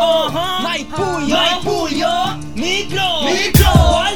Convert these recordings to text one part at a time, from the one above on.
Ajá. Maipullo. Maipullo. Micro. Micro.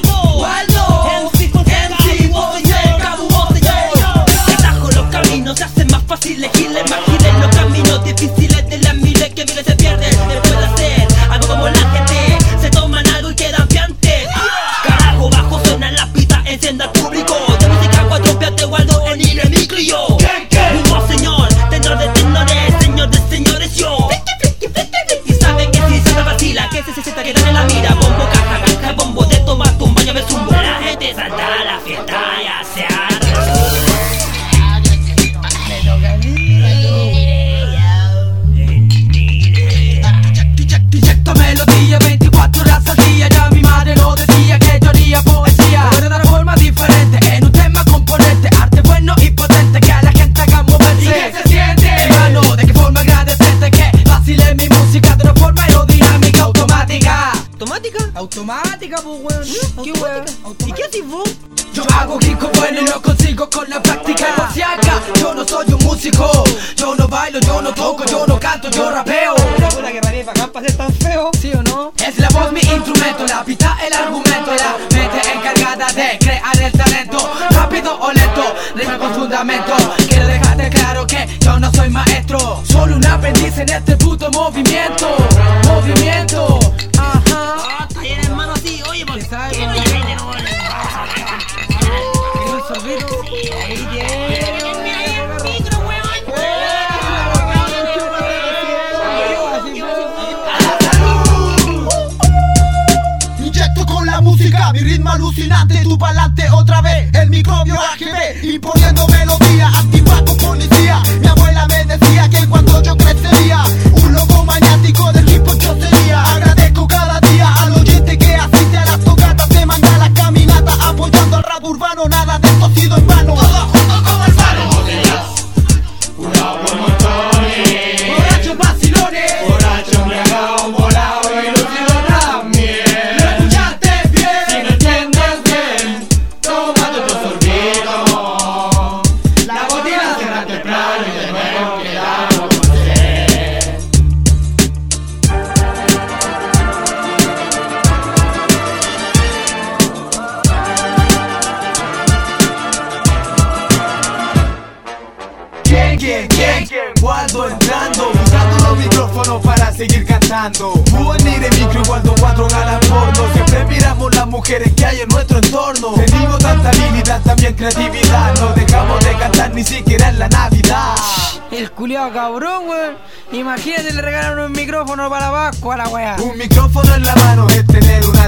Automática ¿Automática? Pues, weón. ¿Qué weón? ¿Y qué haces vos? Yo hago rico bueno y lo consigo con la práctica si acá, yo no soy un músico Yo no bailo, yo no toco, yo no canto, yo rapeo Una que raría bacán para ser tan feo. ¿Sí o no? Es la voz mi instrumento, la pista el argumento La mente encargada de crear el talento Rápido o lento, rima con fundamento Quiero dejarte claro que yo no soy maestro Solo un aprendiz en este puto Movimiento, mi ritmo alucinante Tú pa'lante otra vez, el microbio AGB Imponiendo melodía, Waldo entrando, usando los micrófonos para seguir cantando. Juvenil en micro y Waldo cuatro galas porno. Siempre miramos las mujeres que hay en nuestro entorno. Tenemos tanta habilidad, también creatividad. No dejamos de cantar ni siquiera en la Navidad. El culiao cabrón, weón. Imagínate, le regalaron un micrófono para la Pascua a la wea. Un micrófono en la mano es tener una